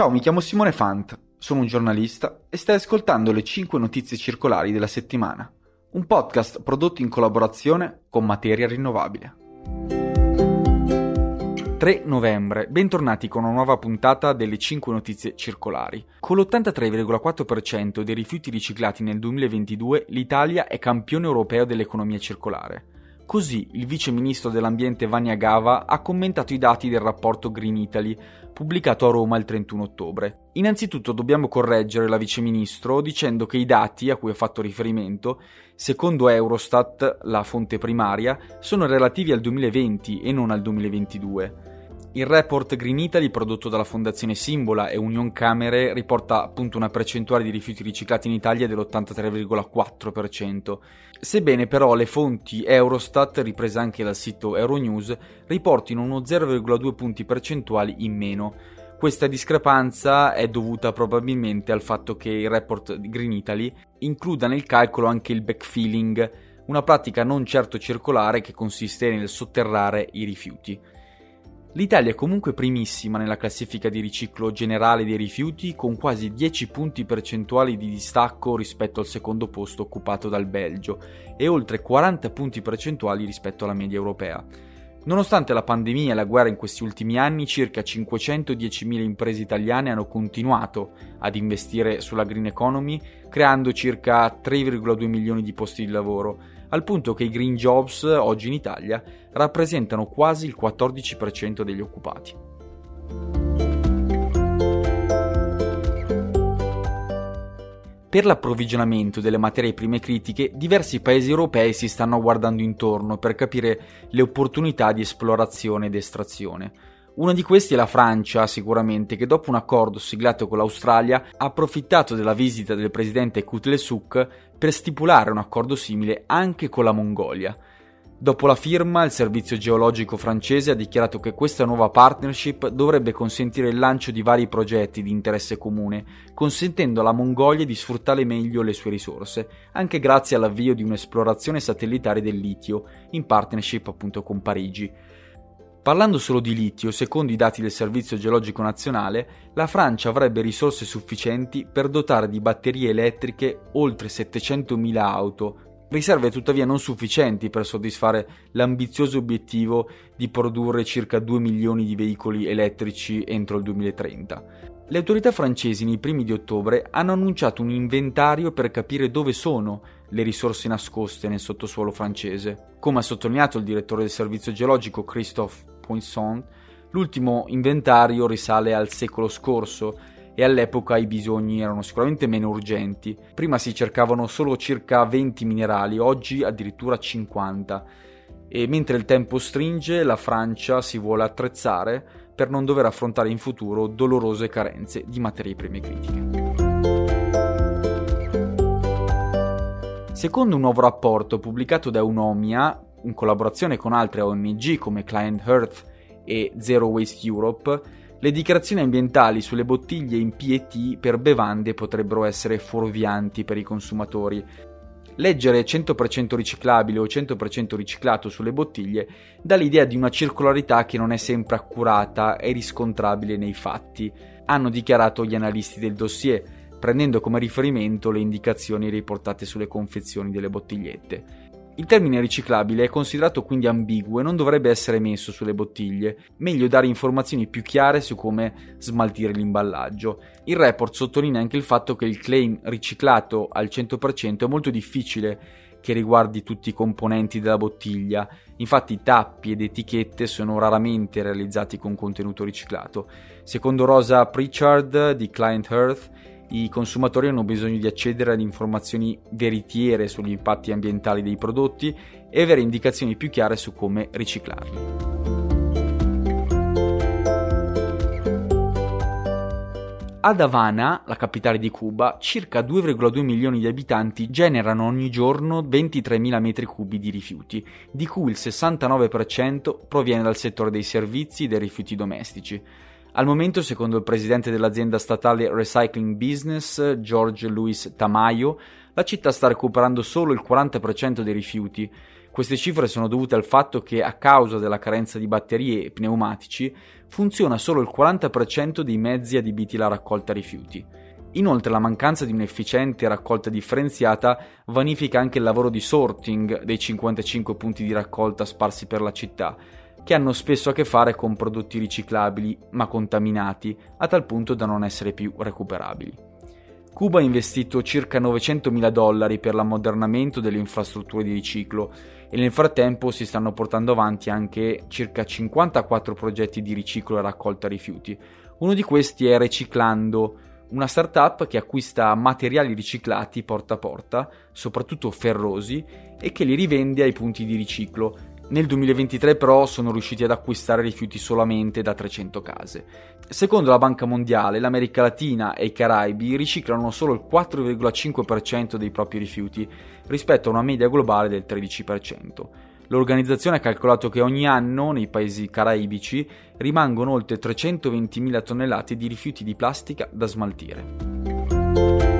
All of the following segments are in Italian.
Ciao, mi chiamo Simone Fant, sono un giornalista e stai ascoltando le 5 notizie circolari della settimana, un podcast prodotto in collaborazione con Materia Rinnovabile. 3 novembre, bentornati con una nuova puntata delle 5 notizie circolari. Con l'83,4% dei rifiuti riciclati nel 2022, l'Italia è campione europeo dell'economia circolare. Così il vice ministro dell'ambiente Vania Gava ha commentato i dati del rapporto Green Italy, pubblicato a Roma il 31 ottobre. Innanzitutto dobbiamo correggere la vice ministro dicendo che i dati a cui ha fatto riferimento, secondo Eurostat, la fonte primaria, sono relativi al 2020 e non al 2022. Il report Green Italy prodotto dalla Fondazione Simbola e Union Camere riporta appunto una percentuale di rifiuti riciclati in Italia dell'83,4%, sebbene però le fonti Eurostat, riprese anche dal sito Euronews, riportino uno 0,2 punti percentuali in meno. Questa discrepanza è dovuta probabilmente al fatto che il report Green Italy includa nel calcolo anche il backfilling, una pratica non certo circolare che consiste nel sotterrare i rifiuti. L'Italia è comunque primissima nella classifica di riciclo generale dei rifiuti con quasi 10 punti percentuali di distacco rispetto al secondo posto occupato dal Belgio e oltre 40 punti percentuali rispetto alla media europea. Nonostante la pandemia e la guerra in questi ultimi anni, circa 510.000 imprese italiane hanno continuato ad investire sulla green economy, creando circa 3,2 milioni di posti di lavoro, al punto che i green jobs oggi in Italia rappresentano quasi il 14% degli occupati. Per l'approvvigionamento delle materie prime critiche, diversi paesi europei si stanno guardando intorno per capire le opportunità di esplorazione ed estrazione. Una di questi è la Francia, sicuramente, che dopo un accordo siglato con l'Australia ha approfittato della visita del presidente Kutlesuk per stipulare un accordo simile anche con la Mongolia. Dopo la firma, il servizio geologico francese ha dichiarato che questa nuova partnership dovrebbe consentire il lancio di vari progetti di interesse comune, consentendo alla Mongolia di sfruttare meglio le sue risorse, anche grazie all'avvio di un'esplorazione satellitare del litio, in partnership appunto con Parigi. Parlando solo di litio, secondo i dati del Servizio Geologico Nazionale, la Francia avrebbe risorse sufficienti per dotare di batterie elettriche oltre 700.000 auto, riserve tuttavia non sufficienti per soddisfare l'ambizioso obiettivo di produrre circa 2 milioni di veicoli elettrici entro il 2030. Le autorità francesi nei primi di ottobre hanno annunciato un inventario per capire dove sono le risorse nascoste nel sottosuolo francese. Come ha sottolineato il direttore del servizio geologico Christophe Poisson, l'ultimo inventario risale al secolo scorso e all'epoca i bisogni erano sicuramente meno urgenti. Prima si cercavano solo circa 20 minerali, oggi addirittura 50. E mentre il tempo stringe, la Francia si vuole attrezzare per non dover affrontare in futuro dolorose carenze di materie prime critiche. Secondo un nuovo rapporto pubblicato da Unomia, in collaborazione con altre ONG come Client Earth e Zero Waste Europe, le dichiarazioni ambientali sulle bottiglie in PET per bevande potrebbero essere fuorvianti per i consumatori. Leggere 100% riciclabile o 100% riciclato sulle bottiglie dà l'idea di una circolarità che non è sempre accurata e riscontrabile nei fatti, hanno dichiarato gli analisti del dossier, prendendo come riferimento le indicazioni riportate sulle confezioni delle bottigliette. Il termine riciclabile è considerato quindi ambiguo e non dovrebbe essere messo sulle bottiglie. Meglio dare informazioni più chiare su come smaltire l'imballaggio. Il report sottolinea anche il fatto che il claim riciclato al 100% è molto difficile che riguardi tutti i componenti della bottiglia. Infatti tappi ed etichette sono raramente realizzati con contenuto riciclato. Secondo Rosa Pritchard di Client Earth, i consumatori hanno bisogno di accedere ad informazioni veritiere sugli impatti ambientali dei prodotti e avere indicazioni più chiare su come riciclarli. Ad Havana, la capitale di Cuba, circa 2,2 milioni di abitanti generano ogni giorno 23.000 metri cubi di rifiuti, di cui il 69% proviene dal settore dei servizi e dei rifiuti domestici. Al momento, secondo il presidente dell'azienda statale Recycling Business, George Luis Tamayo, la città sta recuperando solo il 40% dei rifiuti. Queste cifre sono dovute al fatto che, a causa della carenza di batterie e pneumatici, funziona solo il 40% dei mezzi adibiti alla raccolta rifiuti. Inoltre la mancanza di un'efficiente raccolta differenziata vanifica anche il lavoro di sorting dei 55 punti di raccolta sparsi per la città, che hanno spesso a che fare con prodotti riciclabili ma contaminati a tal punto da non essere più recuperabili. Cuba ha investito circa 900 mila dollari per l'ammodernamento delle infrastrutture di riciclo e nel frattempo si stanno portando avanti anche circa 54 progetti di riciclo e raccolta rifiuti. Uno di questi è Reciclando, una startup che acquista materiali riciclati porta a porta, soprattutto ferrosi, e che li rivende ai punti di riciclo. Nel 2023 però sono riusciti ad acquistare rifiuti solamente da 300 case. Secondo la Banca Mondiale, l'America Latina e i Caraibi riciclano solo il 4,5% dei propri rifiuti rispetto a una media globale del 13%. L'organizzazione ha calcolato che ogni anno nei paesi caraibici rimangono oltre 320.000 tonnellate di rifiuti di plastica da smaltire.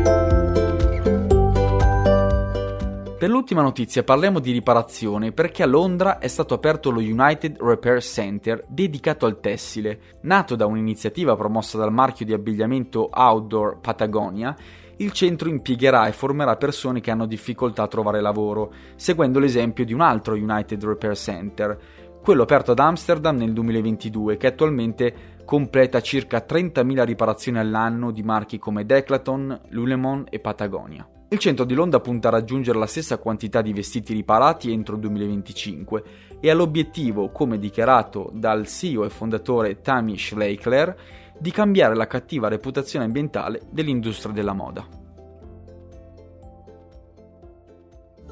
Per l'ultima notizia parliamo di riparazione perché a Londra è stato aperto lo United Repair Center dedicato al tessile. Nato da un'iniziativa promossa dal marchio di abbigliamento Outdoor Patagonia, il centro impiegherà e formerà persone che hanno difficoltà a trovare lavoro, seguendo l'esempio di un altro United Repair Center, quello aperto ad Amsterdam nel 2022, che attualmente completa circa 30.000 riparazioni all'anno di marchi come Declaton, Lulemon e Patagonia. Il centro di Londra punta a raggiungere la stessa quantità di vestiti riparati entro il 2025 e ha l'obiettivo, come dichiarato dal CEO e fondatore Tammy Schleichler, di cambiare la cattiva reputazione ambientale dell'industria della moda.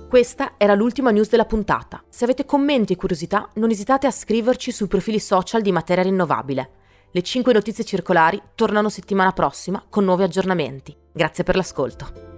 Questa era l'ultima news della puntata. Se avete commenti e curiosità, non esitate a scriverci sui profili social di Materia Rinnovabile. Le 5 notizie circolari tornano settimana prossima con nuovi aggiornamenti. Grazie per l'ascolto.